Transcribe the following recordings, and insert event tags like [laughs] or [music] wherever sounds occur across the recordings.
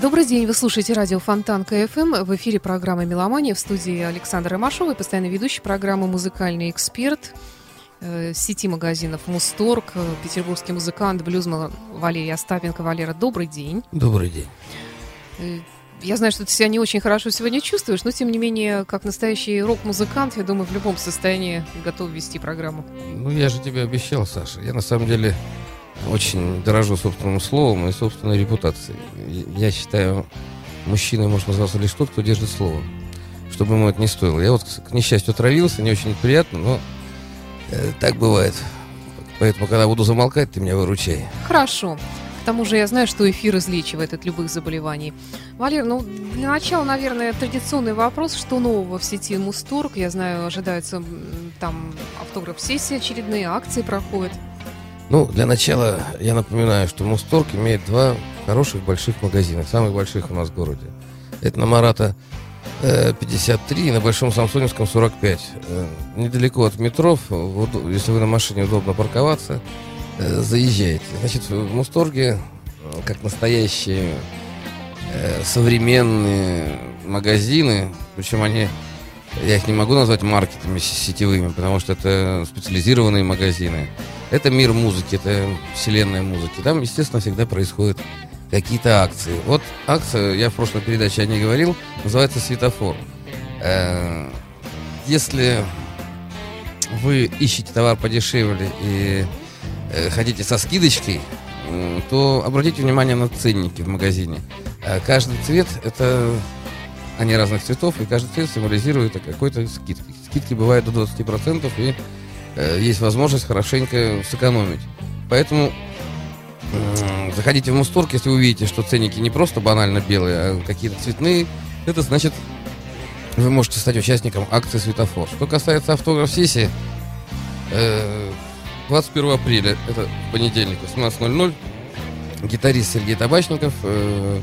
Добрый день, вы слушаете радио Фонтанка ФМ. В эфире программа «Меломания» в студии Александра Машова, постоянный ведущий программы «Музыкальный эксперт» э, сети магазинов «Музторг», э, петербургский музыкант, блюзман Валерий Остапенко. Валера, добрый день. Добрый день. Э, я знаю, что ты себя не очень хорошо сегодня чувствуешь, но тем не менее, как настоящий рок-музыкант, я думаю, в любом состоянии готов вести программу. Ну, я же тебе обещал, Саша. Я на самом деле очень дорожу собственным словом и собственной репутацией. Я считаю, мужчиной может называться лишь тот, кто держит слово. Чтобы ему это не стоило. Я вот, к несчастью, отравился, не очень приятно, но э, так бывает. Поэтому, когда буду замолкать, ты меня выручай. Хорошо. К тому же я знаю, что эфир излечивает от любых заболеваний. Валер, ну, для начала, наверное, традиционный вопрос. Что нового в сети Мусторг? Я знаю, ожидаются там автограф-сессии очередные, акции проходят. Ну, для начала я напоминаю, что Мусторг имеет два хороших больших магазина, самых больших у нас в городе. Это на Марата 53 э, и на Большом Самсоневском 45. Э, недалеко от метро, если вы на машине удобно парковаться, э, заезжаете. Значит, в Мусторге, как настоящие современные магазины, причем они я их не могу назвать маркетами сетевыми, потому что это специализированные магазины. Это мир музыки, это вселенная музыки. Там, естественно, всегда происходят какие-то акции. Вот акция, я в прошлой передаче о ней говорил, называется «Светофор». Э, если вы ищете товар подешевле и э, хотите со скидочкой, то обратите внимание на ценники в магазине. Э, каждый цвет – это они разных цветов, и каждый цвет символизирует какой-то скидки. Скидки бывают до 20%, и есть возможность хорошенько сэкономить. Поэтому э, заходите в Мусторг, если увидите, что ценники не просто банально белые, а какие-то цветные, это значит, вы можете стать участником акции «Светофор». Что касается автограф-сессии, э, 21 апреля, это понедельник, 18.00, гитарист Сергей Табачников э, Э,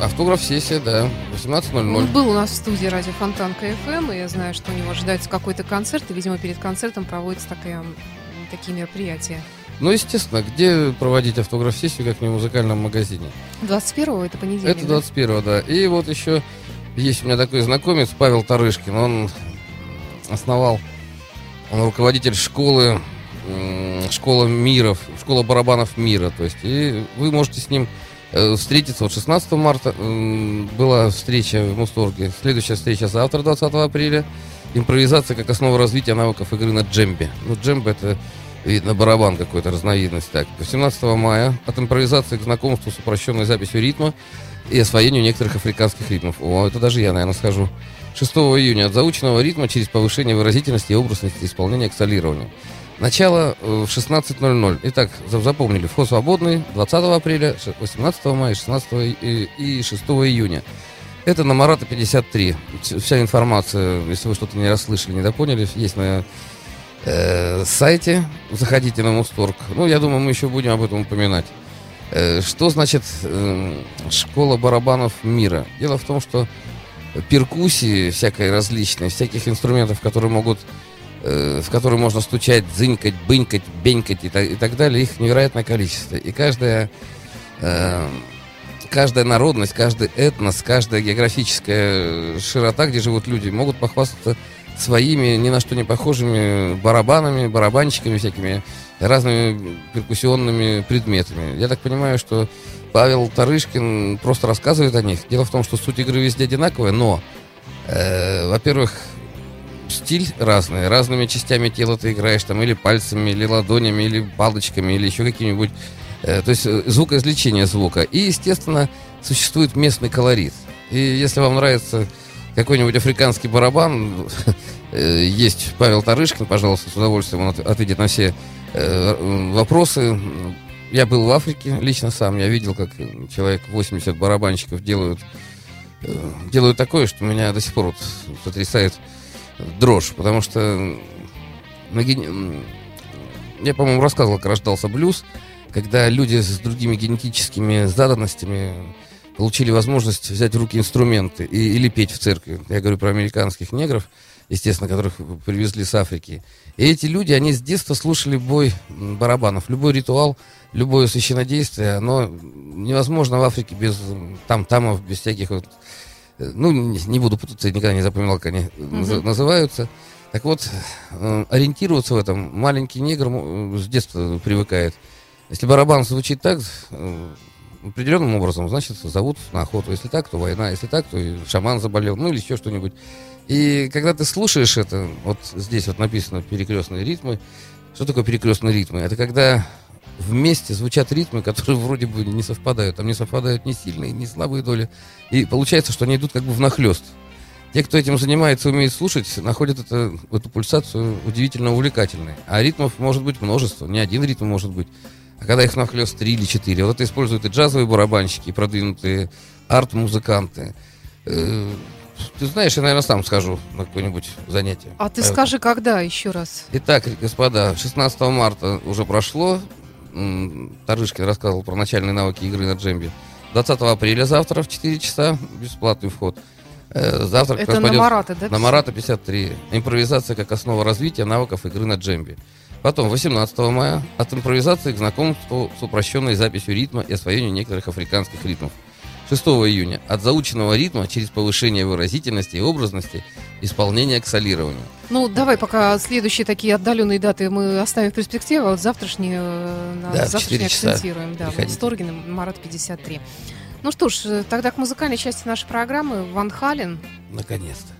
автограф-сессия, да, 18.00. Он был у нас в студии радио Фонтан КФМ, и я знаю, что у него ожидается какой-то концерт, и, видимо, перед концертом проводятся такие, такие мероприятия. Ну, естественно, где проводить автограф-сессию, как не в музыкальном магазине? 21-го, это понедельник, Это 21-го, да? да. И вот еще есть у меня такой знакомец, Павел Тарышкин, он основал, он руководитель школы, школа миров, школа барабанов мира, то есть, и вы можете с ним Э, встретиться. Вот 16 марта была встреча в Мусторге. Следующая встреча завтра, 20 апреля. Импровизация как основа развития навыков игры на джембе. Ну, джембе это, видно, барабан какой-то, разновидность. Так, 17 мая от импровизации к знакомству с упрощенной записью ритма и освоению некоторых африканских ритмов. О, это даже я, наверное, схожу. 6 июня от заученного ритма через повышение выразительности и образности исполнения к солированию. Начало э, в 16.00. Итак, запомнили, вход свободный 20 апреля, 18 мая, 16 и 6 июня. Это на Марата 53. Вся информация, если вы что-то не расслышали, не допоняли, есть на э, сайте. Заходите на Мусторг. Ну, я думаю, мы еще будем об этом упоминать. Э, что значит э, школа барабанов мира? Дело в том, что перкуссии всякой различной, всяких инструментов, которые могут в который можно стучать, зынькать, бынькать, бенькать и так, и так далее, их невероятное количество. И каждая, э, каждая народность, каждый этнос, каждая географическая широта, где живут люди, могут похвастаться своими ни на что не похожими барабанами, барабанщиками всякими, разными перкуссионными предметами. Я так понимаю, что Павел Тарышкин просто рассказывает о них. Дело в том, что суть игры везде одинаковая, но, э, во-первых, стиль разный, разными частями тела ты играешь, там, или пальцами, или ладонями, или палочками, или еще какими-нибудь, э, то есть э, звукоизвлечение звука. И, естественно, существует местный колорит. И если вам нравится какой-нибудь африканский барабан, [laughs] э, есть Павел Тарышкин, пожалуйста, с удовольствием он ответит на все вопросы. Я был в Африке лично сам, я видел, как человек 80 барабанщиков делают, делают такое, что меня до сих пор вот потрясает дрожь, потому что я, по-моему, рассказывал, как рождался блюз, когда люди с другими генетическими заданностями получили возможность взять в руки инструменты и, или петь в церкви. Я говорю про американских негров. естественно, которых привезли с Африки. И эти люди, они с детства слушали бой барабанов. Любой ритуал, любое священнодействие, оно невозможно в Африке без там-тамов, без всяких вот... Э, ну, не буду путаться, никогда не запоминал, как они mm-hmm. называются. Так вот, э, ориентироваться в этом маленький негр с детства привыкает. Если барабан звучит так, э, определенным образом, значит, зовут на охоту. Если так, то война. Если так, то шаман заболел. Ну, или еще что-нибудь. И когда ты слушаешь это, вот здесь вот написано перекрестные ритмы. Что такое перекрестные ритмы? Это когда вместе звучат ритмы, которые вроде бы не совпадают. Там не совпадают ни сильные, ни слабые доли. И получается, что они идут как бы внахлест. Те, кто этим занимается, умеет слушать, находят это, эту пульсацию удивительно увлекательной. А ритмов может быть множество, не один ритм может быть. А когда их нахлест три или четыре, вот это используют и джазовые барабанщики, и продвинутые арт-музыканты. Э, ты знаешь, я, наверное, сам скажу на какое-нибудь занятие. А ты скажи, когда еще раз? Итак, господа, 16 марта уже прошло. Тарышкин рассказывал про начальные навыки игры на джембе. 20 апреля завтра в 4 часа бесплатный вход. Э, завтра Это на Марата, да? На Марата 53. Импровизация как основа развития навыков игры на джембе. Потом 18 мая от импровизации к знакомству с упрощенной записью ритма и освоению некоторых африканских ритмов. 6 июня от заученного ритма через повышение выразительности и образности исполнения к солированию. Ну, давай пока следующие такие отдаленные даты мы оставим в перспективе, а вот завтрашние, э, да, завтрашние акцентируем. Да, в Сторгин, Марат 53. Ну что ж, э, тогда к музыкальной части нашей программы Ван Хален. Наконец-то.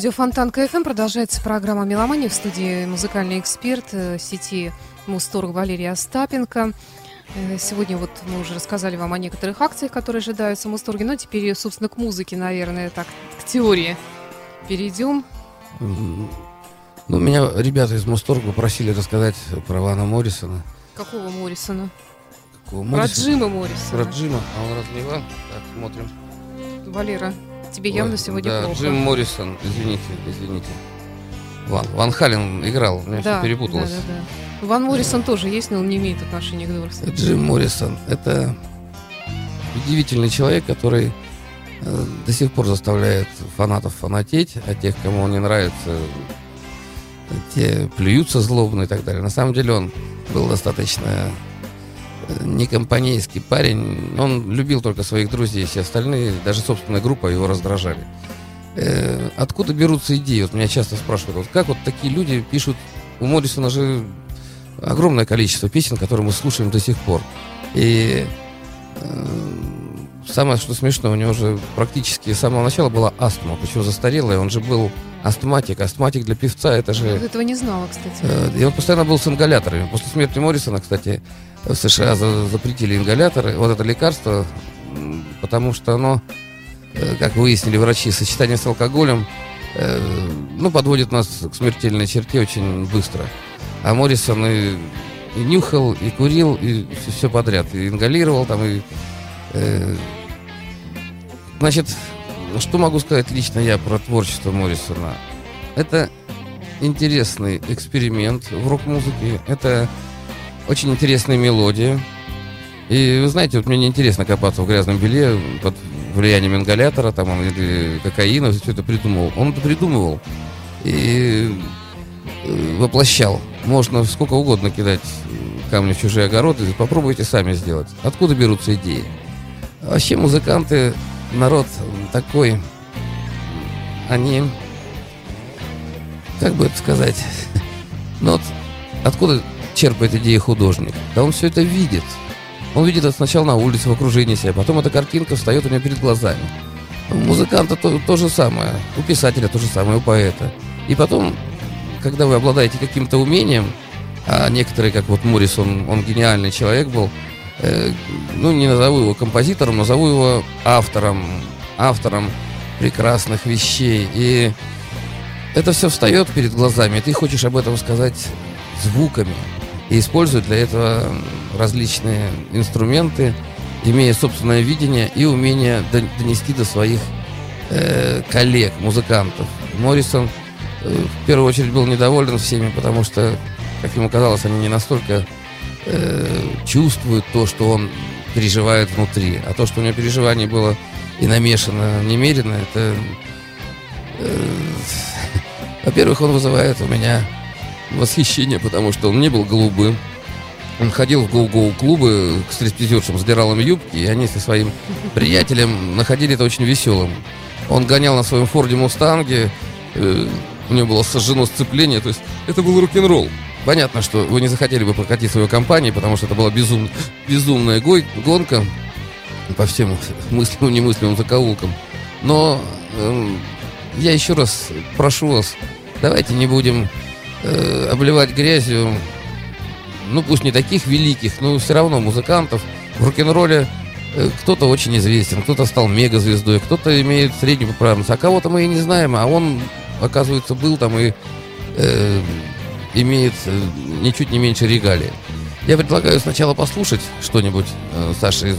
Радио Фонтанка ФМ. Продолжается программа «Меломания» в студии музыкальный эксперт э, сети Музторг Валерий Остапенко. Э, сегодня вот мы уже рассказали вам о некоторых акциях, которые ожидаются в Музторге. Но теперь, собственно, к музыке, наверное, так, к теории перейдем. Ну, меня ребята из Музторга попросили рассказать про Вэна Моррисона. Какого Моррисона? музыку. Про Джима Моррисона. Про Джима, а он разве Иван? Так, смотрим. Валера, тебе явно Ой, сегодня да, плохо. Джим Моррисон, извините, извините. Ван, Ван Хален играл, у меня да, все перепуталось. Да, да, да. Ван Моррисон тоже есть, но он не имеет отношения к Дорсу. Джим Моррисон – это удивительный человек, который э, до сих пор заставляет фанатов фанатеть, а тех, кому он не нравится, те плюются злобно и так далее. На самом деле он был достаточно э, некомпанейский парень. Он любил только своих друзей, все остальные, даже собственная группа его раздражали. Э, откуда берутся идеи? Вот меня часто спрашивают, вот как вот такие люди пишут... У Моррисона же огромное количество песен, которые мы слушаем до сих пор. И э, самое, что смешно, у него же практически с самого начала была астма, причем застарелая. Он же был астматик. Астматик для певца это же... Вот этого не знала, кстати. Э, И он постоянно был с ингаляторами. После смерти Моррисона, кстати, в США за- запретили ингаляторы. Вот это лекарство, потому что оно, э, как выяснили врачи, сочетание с алкоголем, э, ну, подводит нас к смертельной черте очень быстро. А Моррисон и, и нюхал, и курил, и все, подряд. И ингалировал там, и... э, значит, что могу сказать лично я про творчество Моррисона? Это интересный эксперимент в рок-музыке. Это очень интересная мелодия. И вы знаете, вот мне не интересно копаться в грязном белье под влиянием ингалятора там, он, или кокаина, все это придумывал. Он это придумывал и э, воплощал. Можно сколько угодно кидать камни в чужие огороды, попробуйте сами сделать. Откуда берутся идеи? Вообще музыканты, народ такой, они как бы это сказать, [laughs] ну вот откуда черпает идеи художник? Да он все это видит. Он видит это сначала на улице, в окружении себя, потом эта картинка встает у него перед глазами. У музыканта то, то же самое, у писателя то же самое, у поэта. И потом, когда вы обладаете каким-то умением, а некоторые, как вот Моррисон, он гениальный человек был, э, ну, не назову его композитором, назову его автором, автором прекрасных вещей. И это все встает перед глазами, и ты хочешь об этом сказать звуками. И используют для этого различные инструменты, имея собственное видение и умение дон- донести до своих э, коллег, музыкантов. Моррисон э, в первую очередь был недоволен всеми, потому что, как ему казалось, они не настолько э, чувствуют то, что он переживает внутри. А то, что у него переживание было и намешано немерено, это э, [laughs] во-первых, он вызывает у меня восхищение, потому что он не был голубым. Он ходил в гоу-гоу клубы к стриптизершам, задирал им юбки, и они со своим приятелем находили это очень веселым. Он гонял на своем Форде Мустанге, э, у него было сожжено сцепление, то есть это был рок-н-ролл. Понятно, что вы не захотели бы прокатить свою компанию, потому что это была безум, безумная гой, гонка по всем мыслимым немыслимым закоулкам. Но эм, я еще раз прошу вас, давайте не будем э, обливать грязью, ну пусть не таких великих, но все равно музыкантов. В рок-н-ролле э, кто-то очень известен, кто-то стал мегазвездой, кто-то имеет среднюю популярность, а кого-то мы и не знаем, а он, оказывается, был там и э, имеет э, ничуть не меньше регалии. Я предлагаю сначала послушать что-нибудь, э, Саша, из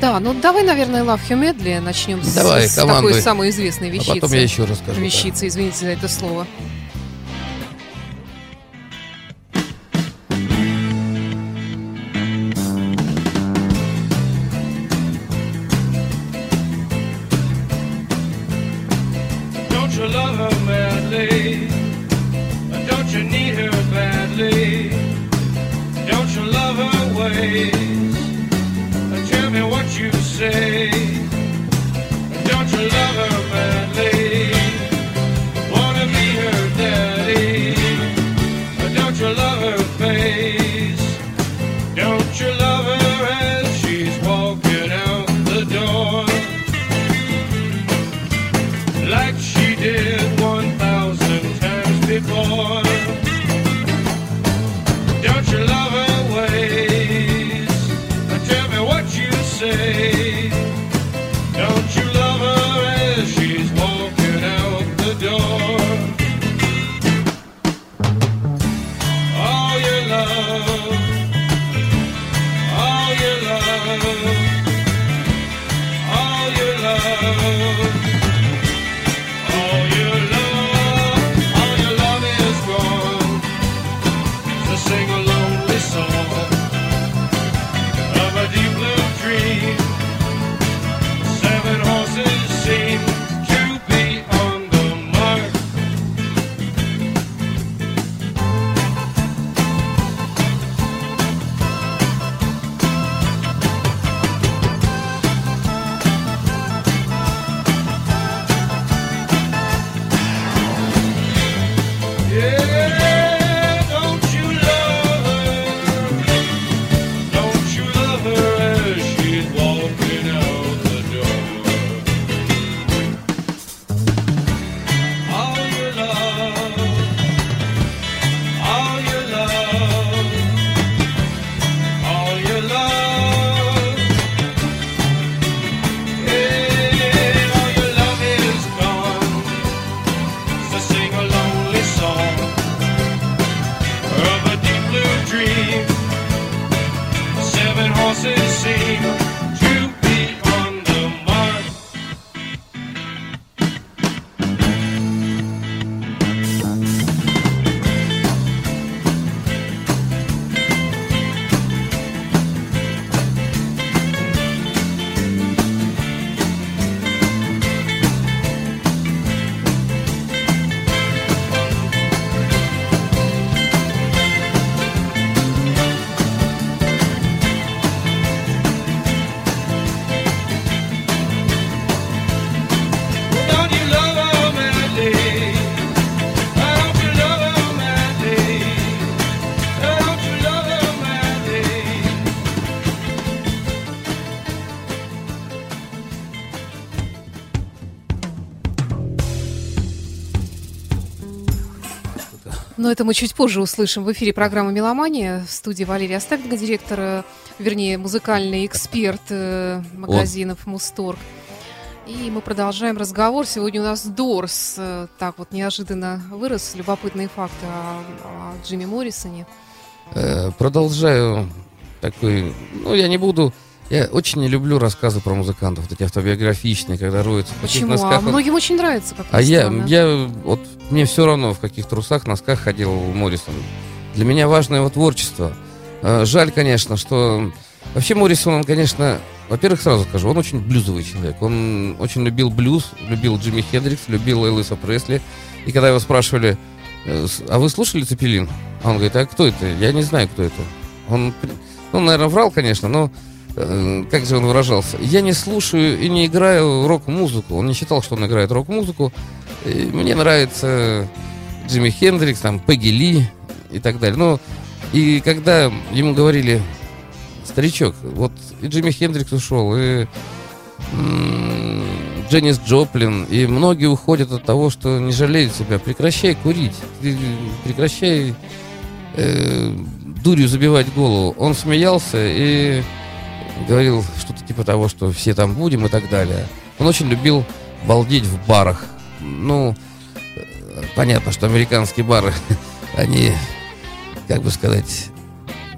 Да, ну давай, наверное, Love You Medley начнем с, Давай, с командуй. такой самой известной а вещицы. потом я еще расскажу. да. Вещица, извините за это слово. love. Но это мы чуть позже услышим в эфире программы «Меломания». В студии Валерия Остапенко, директор, э, вернее, музыкальный эксперт э, магазинов «Мусторг». И мы продолжаем разговор. Сегодня у нас Дорс. Э, так вот неожиданно вырос. Любопытные факты о, о Джимми Моррисоне. Продолжаю такой... Ну, я не буду... Я очень не люблю рассказы про музыкантов, вот эти автобиографичные, когда роются в каких Почему? носках. А многим очень нравится, как А я, странно. я, вот мне все равно, в каких трусах, носках ходил Моррисон. Для меня важно его творчество. Э, Жаль, конечно, что... Вообще Моррисон, он, конечно, во-первых, сразу скажу, он очень блюзовый человек. Он очень любил блюз, любил Джимми Хендрикс, любил Элвиса Пресли. И когда его спрашивали, э, а вы слушали Цепелин? А он говорит, а кто это? Я не знаю, кто это. Он, он наверное, врал, конечно, но как же он выражался? Я не слушаю и не играю рок-музыку. Он не считал, что он играет рок-музыку. Мне нравится Джимми Хендрикс, там, Пегги Ли и так далее. Ну, и когда ему говорили, старичок, вот и Джимми Хендрикс ушел, и м, Дженнис Джоплин, и многие уходят от того, что не жалеют себя. Прекращай курить, прекращай э, дурью забивать голову. Он смеялся и говорил что-то типа того, что все там будем и так далее. Он очень любил балдеть в барах. Ну, э, понятно, что американские бары, [laughs] они, как бы сказать,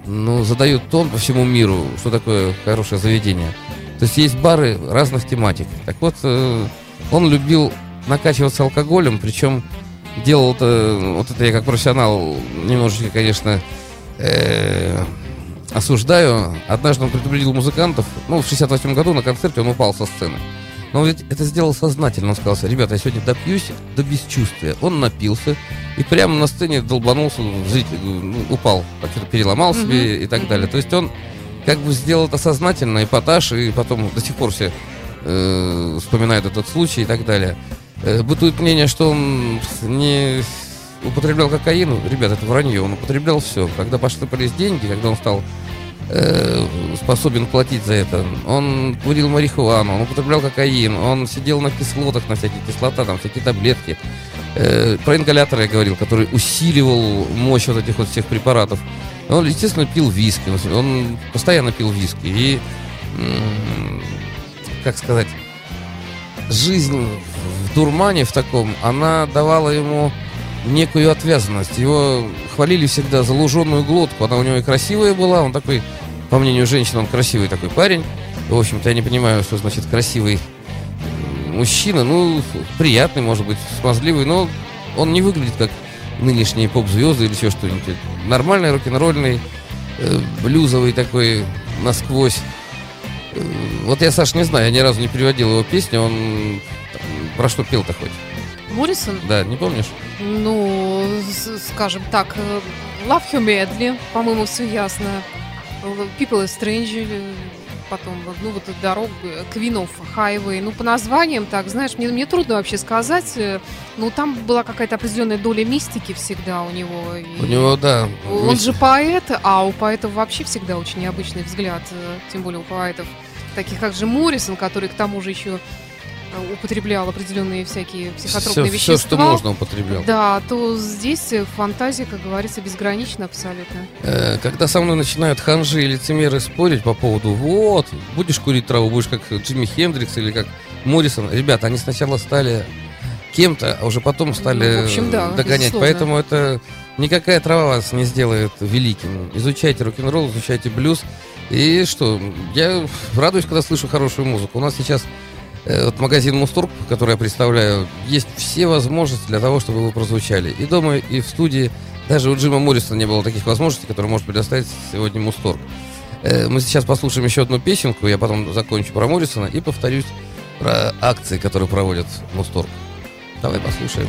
ну, задают тон по всему миру, что такое хорошее заведение. То есть есть бары разных тематик. Так вот, э, он любил накачиваться алкоголем, причем делал это, вот это я как профессионал немножечко, конечно, э, осуждаю. Однажды он предупредил музыкантов, ну, в 68 году на концерте он упал со сцены. Но он ведь это сделал сознательно. Он сказал, ребята, я сегодня допьюсь до бесчувствия. Он напился и прямо на сцене долбанулся, зритель, ну, упал, переломал себе и так далее. То есть он как бы сделал это сознательно, эпатаж, и потом до сих пор все э, вспоминают этот случай и так далее. Э, бытует мнение, что он не употреблял кокаин. Ребят, это вранье. Он употреблял все. Когда посыпались деньги, когда он стал э, способен платить за это. Он курил марихуану, он употреблял кокаин, он сидел на кислотах, на всякие кислота, там всякие таблетки. Э, про ингалятор я говорил, который усиливал мощь вот этих вот всех препаратов. Он, естественно, пил виски. Он постоянно пил виски. И, как сказать, жизнь в дурмане в таком, она давала ему некую отвязанность. Его хвалили всегда за луженую глотку. Она у него и красивая была. Он такой, по мнению женщин, он красивый такой парень. В общем-то, я не понимаю, что значит красивый мужчина. Ну, приятный, может быть, смазливый, но он не выглядит как нынешние поп-звезды или еще что-нибудь. Нормальный, рок-н-ролльный, э, блюзовый такой насквозь. Э, Вот я, Саш, не знаю, я ни разу не переводил его песню. Он там, про что пел-то хоть? Моррисон? Да, не помнишь? Ну, скажем так, э, Love You Madly, по-моему, все ясно. People is Strange, э, потом, ну, вот э, Queen of Highway. Ну, по названиям, так, знаешь, мне, мне трудно вообще сказать. э, Ну, там была какая-то определенная доля мистики всегда у него. и- У него, да. Он мис- же поэт, а у поэтов вообще всегда очень необычный взгляд, тем более у поэтов, таких как же Моррисон, который к тому же еще употреблял определенные всякие психотропные все, вещества. все, что можно, употреблял. Да, то здесь э, фантазия, как говорится, безгранична абсолютно. Э, Когда со мной начинают ханжи и лицемеры спорить по поводу вот, будешь курить траву, будешь как Джимми Хендрикс или как Моррисон. Ребята, они сначала стали кем-то, а уже потом стали Ну, общем, да, догонять. безусловно. Поэтому это никакая трава вас не сделает великим. Изучайте рок-н-ролл, изучайте блюз. И что, я радуюсь, когда слышу хорошую музыку. У нас сейчас э, вот магазин Мусторг, который я представляю, есть все возможности для того, чтобы вы прозвучали. И дома, и в студии. Даже у Джима Моррисона не было таких возможностей, которые может предоставить сегодня Мусторг. Э, Мы сейчас послушаем еще одну песенку, я потом закончу про Моррисона и повторюсь про акции, которые проводят Мусторг. Давай послушаем.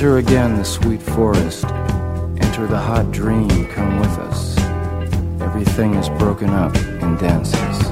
Enter again the sweet forest, enter the hot dream, come with us. Everything is broken up and dances.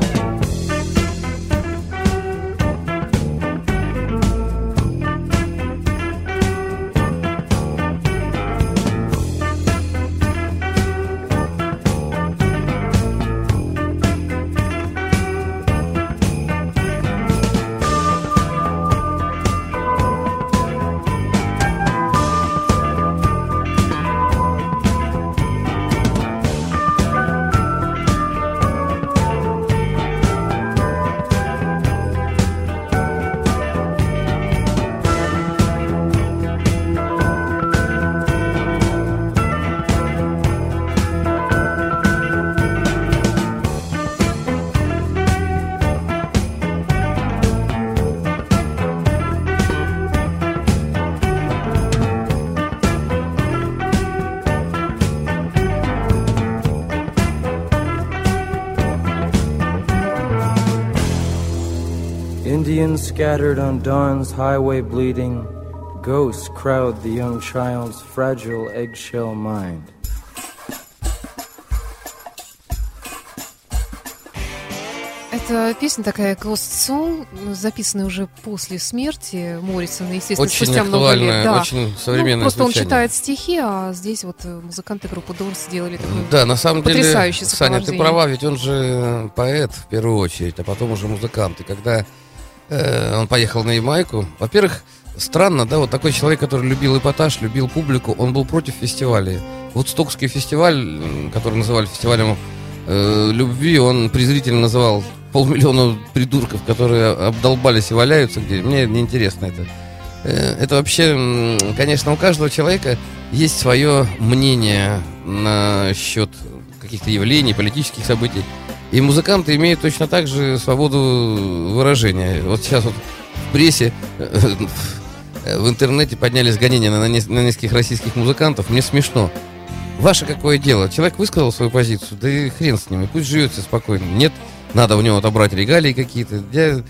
Indians scattered on dawn's highway bleeding, ghosts crowd the young child's fragile eggshell mind. Это песня такая Ghost Song, записанная уже после смерти Моррисона, естественно, Очень спустя много лет. Да. очень Ну, современное просто он звучание. читает стихи, а здесь вот э, музыканты группы Дорс сделали такой Да, на самом деле, Саня, ты права, ведь он же поэт в первую очередь, а потом уже музыкант. И когда он поехал на Ямайку, во-первых, странно, да, вот такой человек, который любил эпатаж, любил публику, он был против фестивалей. Вот Стокский фестиваль, который называли фестивалем э, любви, он презрительно называл полмиллиона придурков, которые обдолбались и валяются где. Мне неинтересно это. Э, Это вообще, конечно, у каждого человека есть свое мнение насчет каких-то явлений, политических событий. И музыканты имеют точно так же свободу выражения. Вот сейчас вот в прессе, э, в интернете поднялись гонения на, нес- на нескольких российских музыкантов. Мне смешно. Ваше какое дело? Человек высказал свою позицию, да и хрен с ним, и пусть живет себе спокойно. Нет, надо у него отобрать регалии какие-то. Я-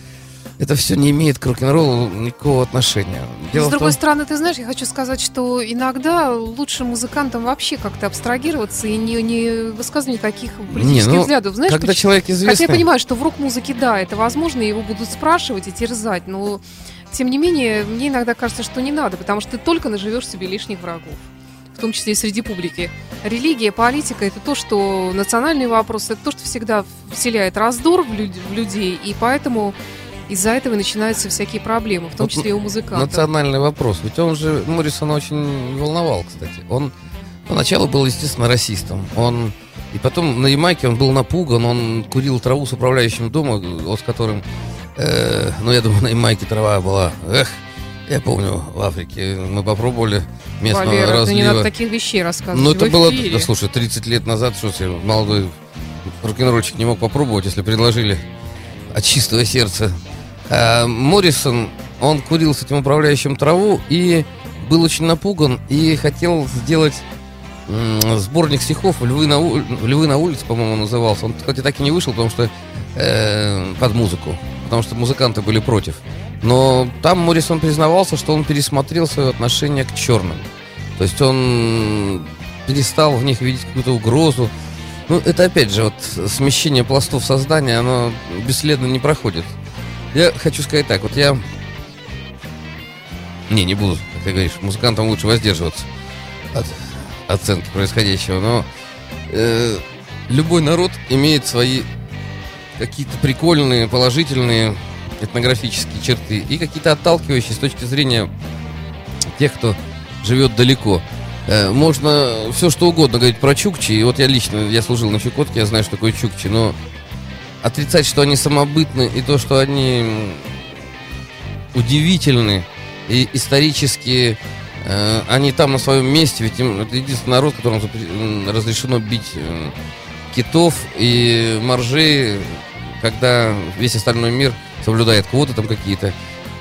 Это все не имеет к рок-н-роллу никакого отношения. Дело С другой том- стороны, ты знаешь, я хочу сказать, что иногда лучше музыкантам вообще как-то абстрагироваться и не, не высказывать никаких политических ну, взглядов. Знаешь, когда почему? человек известный... Хотя я понимаю, что в рок-музыке, да, это возможно, его будут спрашивать и терзать, но тем не менее, мне иногда кажется, что не надо, потому что ты только наживешь себе лишних врагов, в том числе и среди публики. Религия, политика это то, что национальный вопрос, это то, что всегда вселяет раздор в, люд- в людей, и поэтому из-за этого начинаются всякие проблемы, в том Вот числе и у музыкантов. Национальный вопрос. Ведь он же Моррисон очень волновал, кстати. Он поначалу был, естественно, расистом. Он и потом на Ямайке он был напуган, он курил траву с управляющим дома, вот с которым, э, ну, я думаю, на Ямайке трава была, эх, я помню, в Африке мы попробовали местного Валера, ну не надо разлива. таких вещей рассказывать. Ну, это было, да, слушай, 30 лет назад, что себе, молодой рок-н-ролльщик не мог попробовать, если предложили от чистого сердца. А Моррисон, он курил с этим управляющим траву и был очень напуган и хотел сделать сборник стихов «Львы на, у- «Львы на улице», по-моему, назывался. Он, кстати, так и не вышел, потому что э, под музыку, потому что музыканты были против. Но там Моррисон признавался, что он пересмотрел свое отношение к черным. То есть он перестал в них видеть какую-то угрозу. Ну, это опять же, вот смещение пластов сознания, оно бесследно не проходит. Я хочу сказать так, вот я... Не, не буду, как ты говоришь, музыкантам лучше воздерживаться от оценки происходящего, но э, любой народ имеет свои какие-то прикольные, положительные этнографические черты, и какие-то отталкивающие с точки зрения тех, кто живет далеко. Э, можно все что угодно говорить про чукчи, и вот я лично, я служил на Чукотке, я знаю, что такое чукчи, но отрицать, что они самобытны, и то, что они удивительны, и исторически э, они там на своем месте, ведь им, это единственный народ, которому разрешено бить э, китов и моржей, когда весь остальной мир соблюдает квоты там какие-то.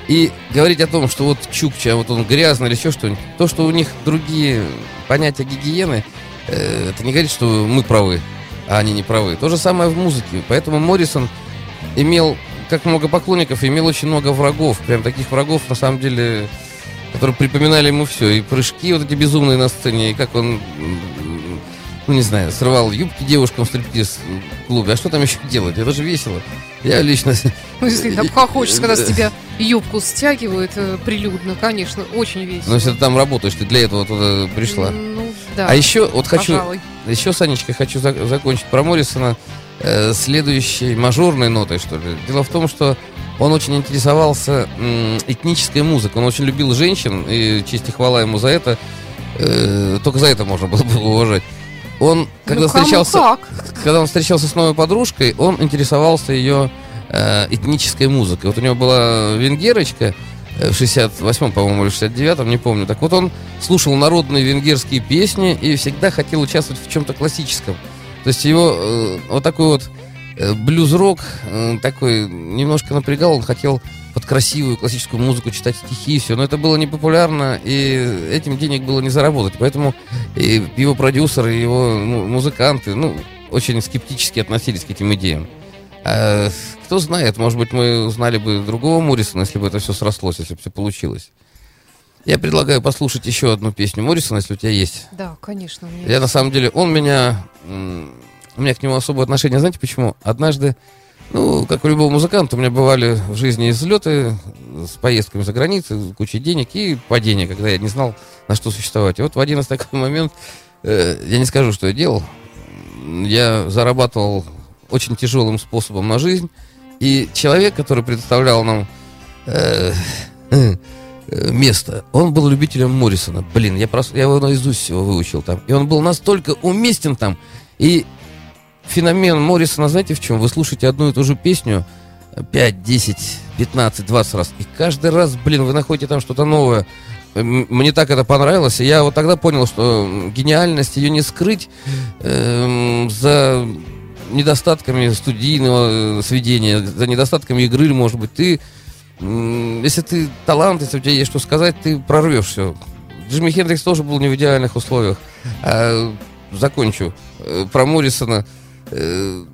И говорить о том, что вот Чукча, вот он грязный или еще что-нибудь, то, что у них другие понятия гигиены, э, это не говорит, что мы правы, а они не правы. То же самое в музыке. Поэтому Моррисон имел, как много поклонников, имел очень много врагов. Прям таких врагов, на самом деле, которые припоминали ему все. И прыжки вот эти безумные на сцене, и как он ну не знаю, срывал юбки девушкам в стриптиз-клубе. А что там еще делать? Это же весело. Я лично... Ну, если там хочется, когда с тебя юбку стягивают э, прилюдно, конечно, очень весело. Но если ты там работаешь, ты для этого туда пришла. Ну, да. А еще, вот хочу, Пожалуй. Еще, Санечка, хочу за- закончить про Моррисона э, следующей мажорной нотой, что ли. Дело в том, что он очень интересовался м, этнической музыкой. Он очень любил женщин, и честь и хвала ему за это. Э, только за это можно было бы уважать. Он, когда Ну, встречался, как. когда он встречался с новой подружкой, он интересовался ее э, этнической музыкой. Вот у него была венгерочка э, в 68-м, по-моему, или 69-м, не помню. Так вот он слушал народные венгерские песни и всегда хотел участвовать в чем-то классическом. То есть его э, вот такой вот э, блюз-рок э, такой немножко напрягал. Он хотел под красивую классическую музыку читать стихи и все. Но это было непопулярно, и этим денег было не заработать. Поэтому и его продюсеры, и его ну, музыканты, ну, очень скептически относились к этим идеям. А, кто знает, может быть, мы узнали бы другого Моррисона, если бы это все срослось, если бы все получилось. Я предлагаю послушать еще одну песню Моррисона, если у тебя есть. Да, конечно. у меня Я на самом деле, он меня, у меня к нему особое отношение, знаете почему? Однажды, ну, как у любого музыканта, у меня бывали в жизни взлеты с поездками за границу, куча денег и падения, когда я не знал, на что существовать. И вот в один из такой момент, э, я не скажу, что я делал, я зарабатывал очень тяжелым способом на жизнь, и человек, который предоставлял нам э, э, место, он был любителем Моррисона. Блин, я, просто, я его наизусть всего выучил там. И он был настолько уместен там. И феномен Моррисона, знаете в чем? Вы слушаете одну и ту же песню 5, 10, 15, 20 раз. И каждый раз, блин, вы находите там что-то новое. М- Мне так это понравилось. И я вот тогда понял, что гениальность ее не скрыть эм, за недостатками студийного э, сведения, за недостатками игры, может быть, ты, если ты талант, если у тебя есть что сказать, ты прорвешь все. Джимми Хендрикс тоже был не в идеальных условиях. А, закончу. Э, Про Моррисона. Э,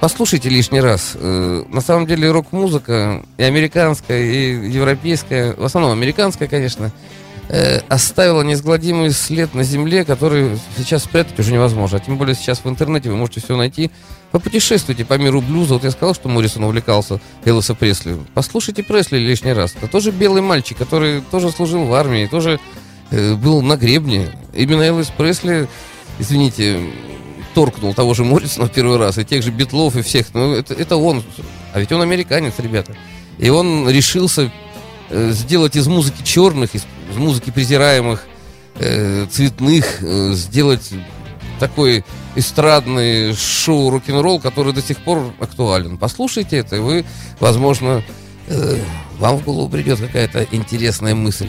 Послушайте лишний раз. На самом деле рок-музыка и американская, и европейская, в основном американская, конечно, э, оставила неизгладимый след на земле, который сейчас спрятать уже невозможно. А тем более сейчас в интернете вы можете все найти. Попутешествуйте по миру блюза. Вот я сказал, что Моррисон увлекался Элвиса Пресли. Послушайте Пресли лишний раз. Это тоже белый мальчик, который тоже служил в армии, тоже э, был на гребне. Именно Элвис Пресли, извините, торкнул того же Моррисона первый раз, и тех же Битлов, и всех. Ну, это, это он. А ведь он американец, ребята. И он решился э, сделать из музыки черных, из, из музыки презираемых, э, цветных, э, сделать такой эстрадный шоу рок-н-ролл, который до сих пор актуален. Послушайте это, и вы, возможно, э, вам в голову придет какая-то интересная мысль.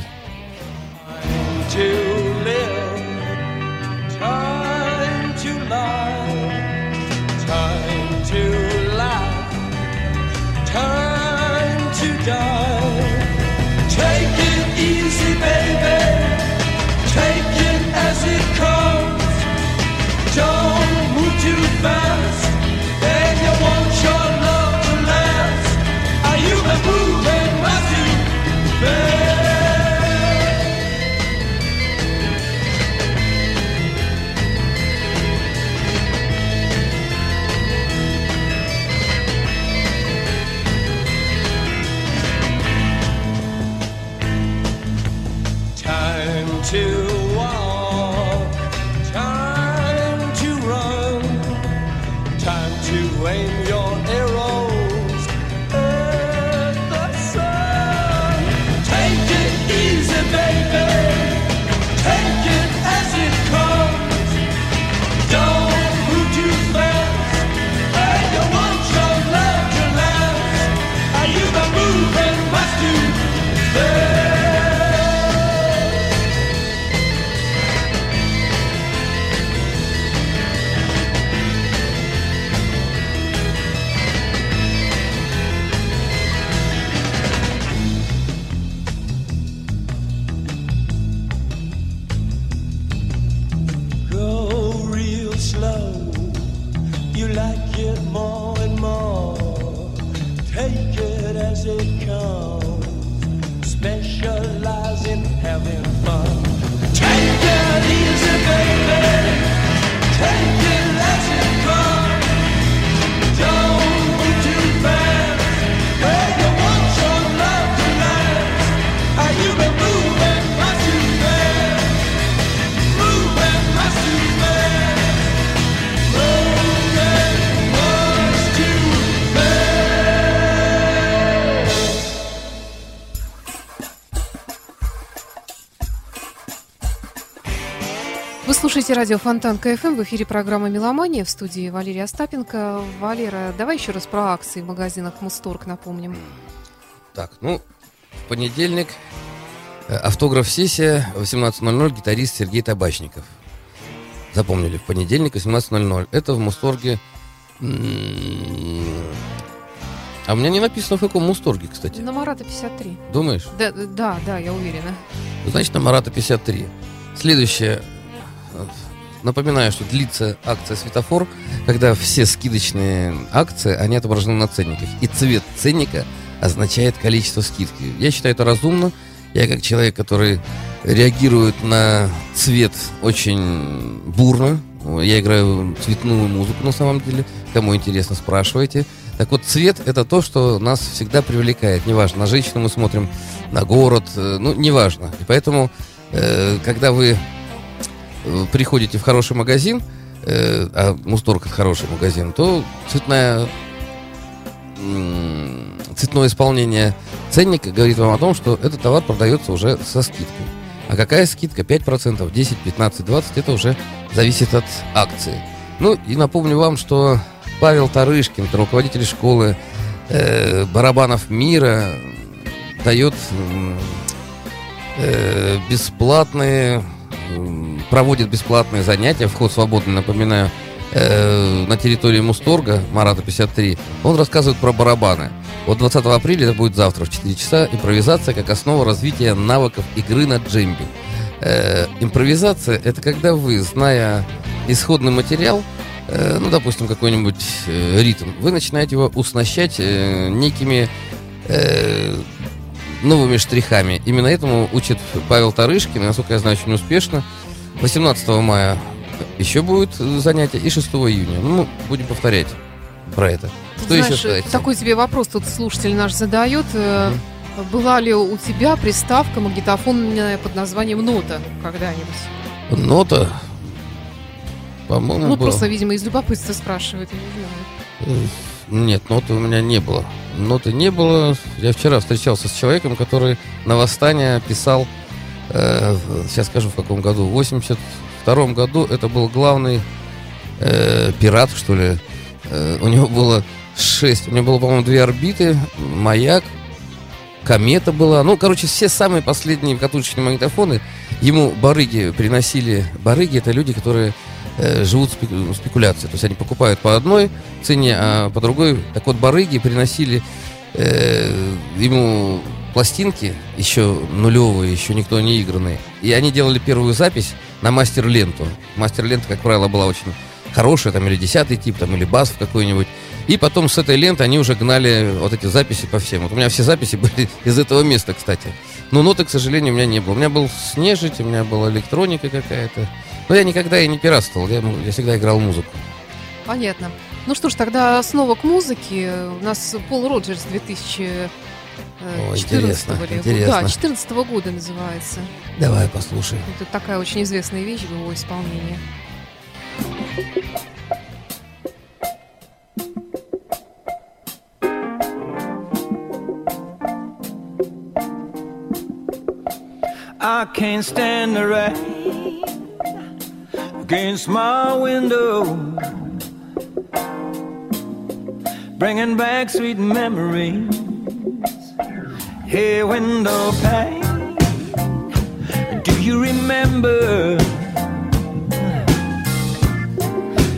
Слушаете радио Фонтанка ФМ. В эфире программа «Меломания» в студии Валерий Остапенко. Валера, давай еще раз про акции в магазинах «Музторг» напомним. Так, ну, в понедельник э, автограф-сессия 18.00, гитарист Сергей Табачников. Запомнили, в понедельник 18.00. Это в Музторге... А у меня не написано, в каком Музторге, кстати. На Марата 53. Думаешь? Да, да, да, я уверена. Значит, на Марата 53. Следующее. Напоминаю, что длится акция «Светофор», когда все скидочные акции, они отображены на ценниках. И цвет ценника означает количество скидки. Я считаю это разумно. Я как человек, который реагирует на цвет очень бурно. Я играю цветную музыку на самом деле. Кому интересно, спрашивайте. Так вот, цвет это то, что нас всегда привлекает. Неважно, на женщину мы смотрим, на город, э, ну, неважно. И поэтому, э, когда вы приходите в хороший магазин, э, а Мусторг это хороший магазин, то цветная цветное исполнение ценника говорит вам о том, что этот товар продается уже со скидкой. А какая скидка? 5%, 10, 15, 20, это уже зависит от акции. Ну и напомню вам, что Павел Тарышкин, руководитель школы э, барабанов мира, дает э, бесплатные, проводит бесплатные занятия, вход свободный, напоминаю, э, на территории Мусторга, Марата 53. Он рассказывает про барабаны. Вот 20 апреля, это будет завтра в 4 часа, импровизация как основа развития навыков игры на джембе. Э, импровизация – это когда вы, зная исходный материал, э, ну, допустим, какой-нибудь ритм, вы начинаете его уснащать некими новыми штрихами. Именно этому учит Павел Тарышкин, и, насколько я знаю, очень успешно. 18 мая еще будет занятие, и 6 июня. Ну, будем повторять про это. Что Знаешь, еще сказать? такой тебе вопрос тут слушатель наш задает. Э, Была ли у тебя приставка магнитофонная под названием «Нота» когда-нибудь? Нота, по-моему, Ну, была. просто, видимо, из любопытства спрашивает, я не знаю. Нет, ноты у меня не было. Ноты не было. Я вчера встречался с человеком, который на восстание писал, э, сейчас скажу в каком году, в 82 году это был главный э, пират, что ли. Э, у него было шесть, у него было, по-моему, две орбиты, маяк, комета была. Ну, короче, все самые последние катушечные магнитофоны ему барыги приносили. Барыги это люди, которые живут спек- спекуляцией. То есть они покупают по одной цене, а по другой. Так вот, барыги приносили э, ему пластинки, еще нулевые, еще никто не игранные. И они делали первую запись на мастер-ленту. Мастер-лента, как правило, была очень хорошая, там или десятый тип, там или бас какой-нибудь. И потом с этой ленты они уже гнали вот эти записи по всем. Вот у меня все записи [laughs] были из этого места, кстати. Но ноты, к сожалению, у меня не было. У меня был снежить, у меня была электроника какая-то. Но я никогда и не пиратствовал, я, я всегда играл музыку. Понятно. Ну что ж, тогда снова к музыке. У нас Пол Роджерс 2014 О, интересно, ли? интересно. Да, 14 года называется. Давай послушай. Это такая очень известная вещь в его исполнении. I can't stand the rain against my window, bringing back sweet memories. Hey, window pane, do you remember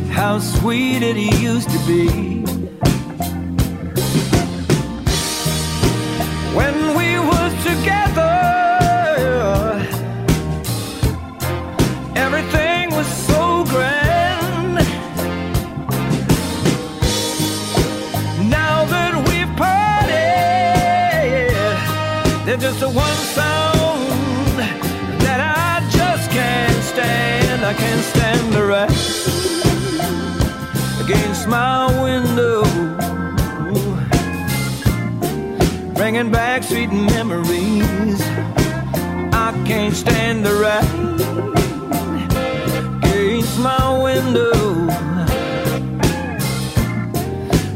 how sweet it used to be? Just a one sound that I just can't stand. I can't stand the rain against my window, bringing back sweet memories. I can't stand the rain against my window.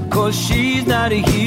Cause she's not here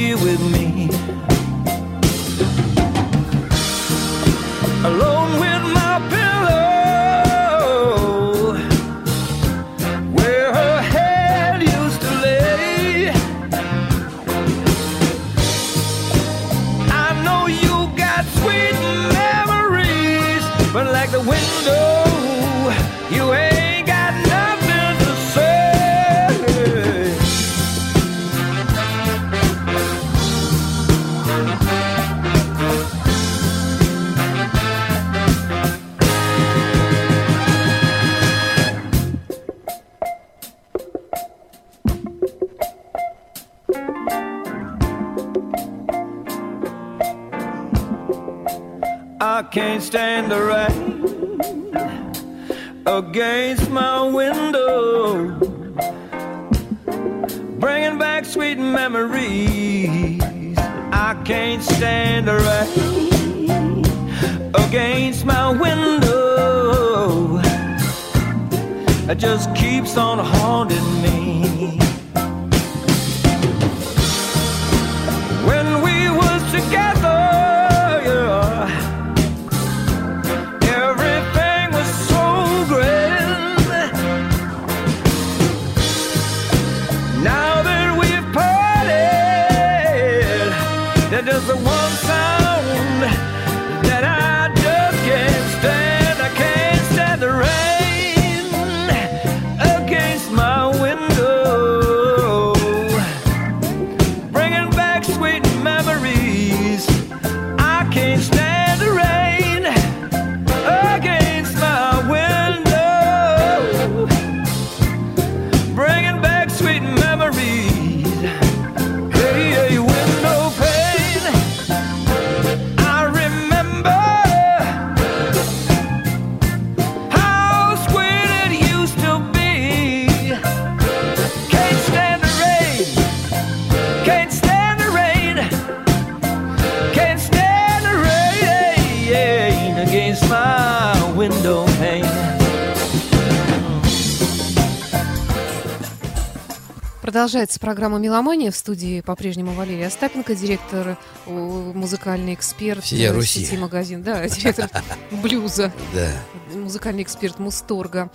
Продолжается программа «Меломания». В студии по-прежнему Валерия Остапенко, директор, музыкальный эксперт. Всея э, Руси. Сети магазин, да, [laughs] директор блюза, Да. музыкальный эксперт Мусторга.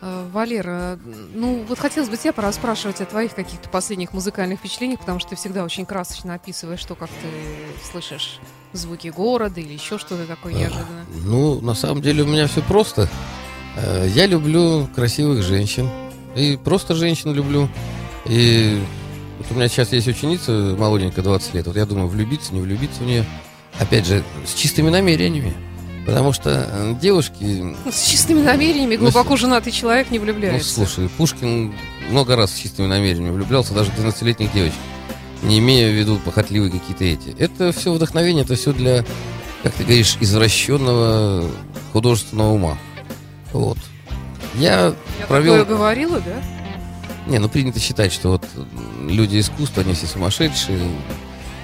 Э, Валер, э, ну вот хотелось бы тебя порасспрашивать о твоих каких-то последних музыкальных впечатлениях, потому что ты всегда очень красочно описываешь то, как ты слышишь звуки города или еще что-то такое неожиданное. Ну, на самом деле у меня все просто. Я люблю красивых женщин. И просто женщин люблю. И вот у меня сейчас есть ученица молоденькая, 20 лет. Вот я думаю, влюбиться, не влюбиться в нее. Опять же, с чистыми намерениями. Потому что э, девушки... С чистыми намерениями глубоко женатый человек не Ну, влюбляется. слушай, Пушкин много раз с чистыми намерениями влюблялся, даже в 12-летних девочек. Не имея в виду похотливые какие-то эти. Это все вдохновение, это все для, как ты говоришь, извращенного художественного ума. Вот. Я, Я провел... говорила, да? Не, ну принято считать, что вот люди искусства, они все сумасшедшие.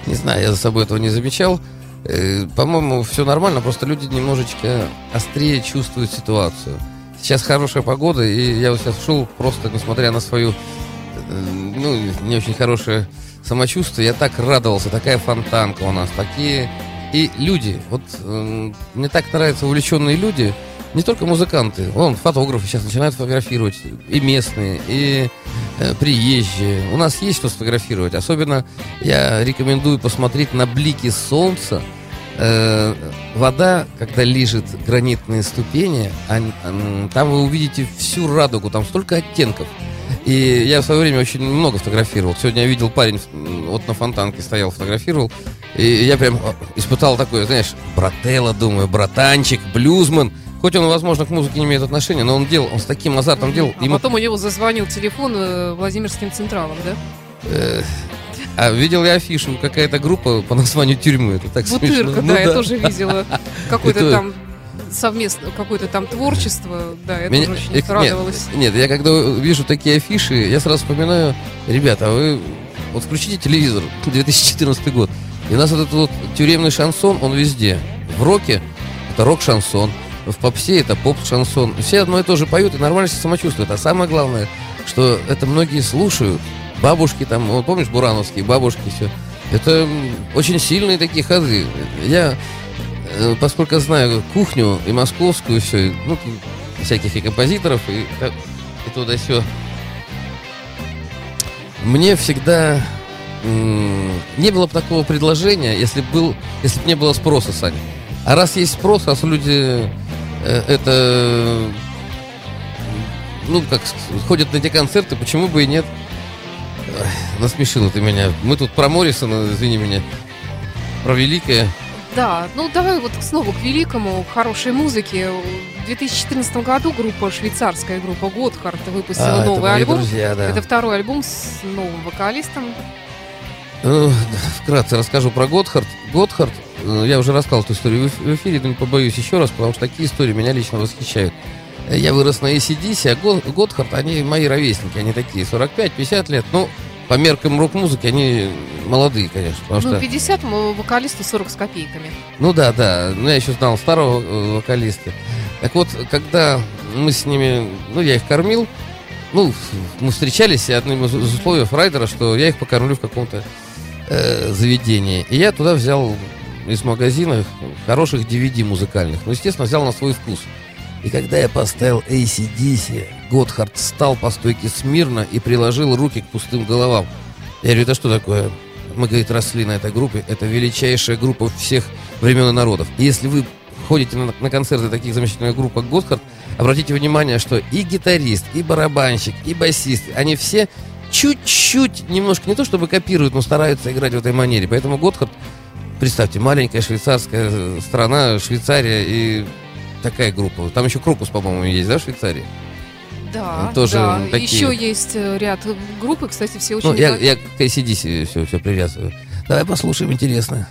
Не знаю, я за собой этого не замечал. Э, По-моему, все нормально, просто люди немножечко острее чувствуют ситуацию. Сейчас хорошая погода, и я вот сейчас шел просто, несмотря на свою, э, ну, не очень хорошее самочувствие, я так радовался, такая фонтанка у нас, такие... И люди, вот э, мне так нравятся увлеченные люди, не только музыканты, вон, фотографы сейчас начинают фотографировать, и местные, и э, приезжие. У нас есть что сфотографировать. Особенно я рекомендую посмотреть на блики солнца. Э, вода, когда лежит гранитные ступени, ан- там вы увидите всю радугу, там столько оттенков. И я в свое время очень много фотографировал. Сегодня я видел парень, вот на фонтанке стоял, фотографировал. И я прям э, испытал такое, знаешь, брателло, думаю, братанчик, блюзман. Хоть он, возможно, к музыке не имеет отношения, но он делал, он с таким азартом делал. А Ему потом у него зазвонил телефон э, Владимирским Централом, да? Э, А видел я афишу, какая-то группа по названию тюрьмы. Это так смешно. Бутырка, Ну да, я тоже видела. Какое-то Это- там совместно, какое-то там творчество, да, я Меня- очень э, радовалась. Нет, нет, я когда вижу такие афиши, я сразу вспоминаю, ребята, а вы вот включите телевизор, [laughs] 2014 год, и у нас вот этот вот тюремный шансон, он везде. В роке это рок-шансон, в попсе это поп-шансон. Все одно и то же поют и нормально себя самочувствуют. А самое главное, что это многие слушают. Бабушки там, вот помнишь, бурановские бабушки, все. Это очень сильные такие ходы. Я, э, поскольку знаю кухню и московскую, все, ну, всяких и композиторов, и, и туда все. Мне всегда не было бы такого предложения, если был, если бы не было спроса, Саня. А раз есть спрос, раз люди это, ну, как ходят на эти концерты, почему бы и нет? Насмешила ты меня. Мы тут про Моррисона, извини меня, про великое. Да, ну давай вот снова к великому, к хорошей музыке. В 2014 году группа, швейцарская группа Готхард выпустила А, это новый мои альбом. друзья, да. Это второй альбом с новым вокалистом. Ну, вкратце расскажу про Готхард. Готхард, э, я уже рассказал эту историю в эф- в эфире, но не побоюсь еще раз, потому что такие истории меня лично восхищают. Э, Я вырос на ACDC, а Го- Готхард, они мои ровесники, они такие, 45-50 лет. Ну, по меркам рок-музыки они молодые, конечно, потому Ну, что... 50 м, вокалисту 40 с копейками. Ну да, да. Ну, я еще знал старого э, вокалиста. Так вот, когда мы с ними, ну, я их кормил, ну, мы встречались, и одним из условий Райдера, что я их покормлю в каком-то э, заведении. И я туда взял из магазина хороших DVD музыкальных. Ну, естественно, взял на свой вкус. И когда я поставил ACDC, Готхард встал по стойке смирно и приложил руки к пустым головам. Я говорю, это что такое? Мы, говорит, росли на этой группе. Это величайшая группа всех времен и народов. И если вы ходите на, на концерты таких замечательных групп, как Готхард, обратите внимание, что и гитарист, и барабанщик, и басист, они все чуть-чуть, немножко, не то чтобы копируют, но стараются играть в этой манере. Поэтому Готхард, представьте, маленькая швейцарская э, страна, Швейцария и такая группа. Там еще Крокус, по-моему, есть, да, в Швейцарии? Да, Тоже да. такие. Еще есть э, ряд групп, и, кстати, все очень... Ну, я, я к ACDC все, все привязываю. Давай послушаем, интересно.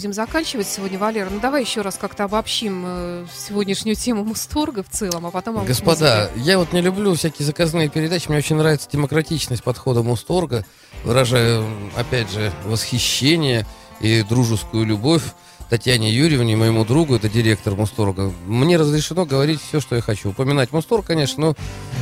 Будем заканчивать сегодня, Валера. Ну давай еще раз как-то обобщим э, сегодняшнюю тему Мусторга в целом, а потом... Господа, я вот не люблю всякие заказные передачи. Мне очень нравится демократичность подхода Мусторга. Выражаю, опять же, восхищение и дружескую любовь Татьяне Юрьевне, моему другу, это директор Мусторга. Мне разрешено говорить все, что я хочу. Упоминать Мусторг, конечно, но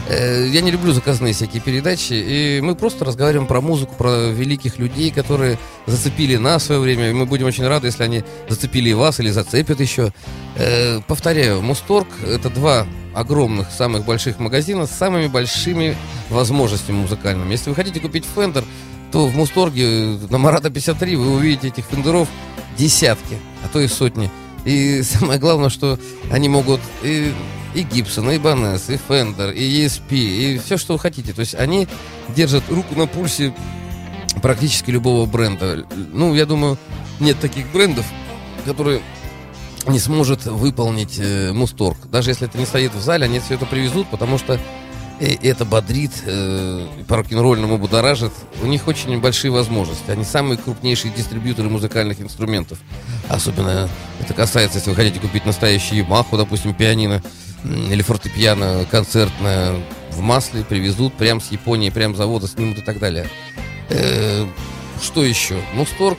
э, я не люблю заказные всякие передачи. И мы просто разговариваем про музыку, про великих людей, которые зацепили нас в свое время. И мы будем очень рады, если они зацепили и вас или зацепят еще. Э, повторяю, Музторг это два огромных, самых больших магазина с самыми большими возможностями музыкальными. Если вы хотите купить Fender, то в Музторге э, на Марата 53 вы увидите этих Fender ов десятки, а то и сотни. И [laughs] самое главное, что они могут и, и Гибсон, и Ibanez, и Fender, и ESP, и все, что вы хотите. То есть они держат руку на пульсе практически любого бренда. Ну, я думаю, нет таких брендов, которые не сможет выполнить э, Мусторг. Даже если это не стоит в зале, они все это привезут, потому что это бодрит, э, рок-н-ролльному будоражит. У них очень большие возможности. Они самые крупнейшие дистрибьюторы музыкальных инструментов. Особенно это касается, если вы хотите купить настоящий Yamaha, допустим, пианино или фортепиано концертное в масле, привезут прямо с Японии, прямо с завода снимут и так далее. Э, что еще? Мусторг.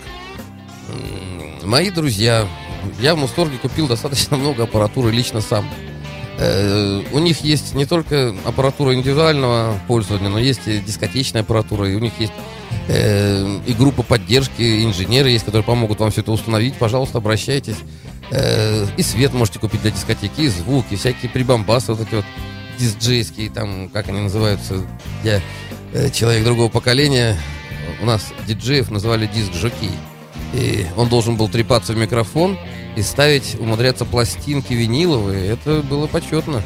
Мои друзья. Я в Мусторге купил достаточно [laughs] много аппаратуры лично сам. Э, У них есть не только аппаратура индивидуального пользования, но есть и дискотечная аппаратура, и у них есть э, и группа поддержки, инженеры есть, которые помогут вам все это установить. Пожалуйста, обращайтесь. Э, И свет можете купить для дискотеки, и звук, и всякие прибамбасы вот эти вот дисджейские, там, как они называются, я человек другого поколения, у нас диджеев называли диск-жокей. И он должен был трепаться в микрофон и ставить, умудряться пластинки виниловые. Это было почетно.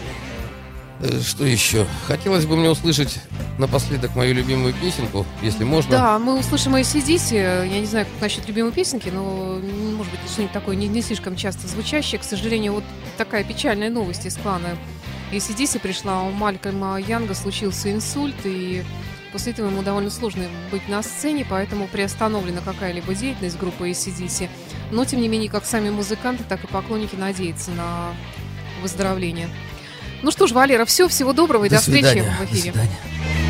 Э, Что еще? Хотелось бы мне услышать напоследок мою любимую песенку, если можно. Да, мы услышим ACDC. Я не знаю, как насчет любимой песенки, но, может быть, что-нибудь такое не, не слишком часто звучащее. К сожалению, вот такая печальная новость из клана ACDC пришла. У Малькольма Янга случился инсульт, и после этого ему довольно сложно быть на сцене, поэтому приостановлена какая-либо деятельность группы ACDC. Но, тем не менее, как сами музыканты, так и поклонники надеются на выздоровление. Ну что ж, Валера, все, всего доброго и до, встречи свидания. в До эфире. свидания.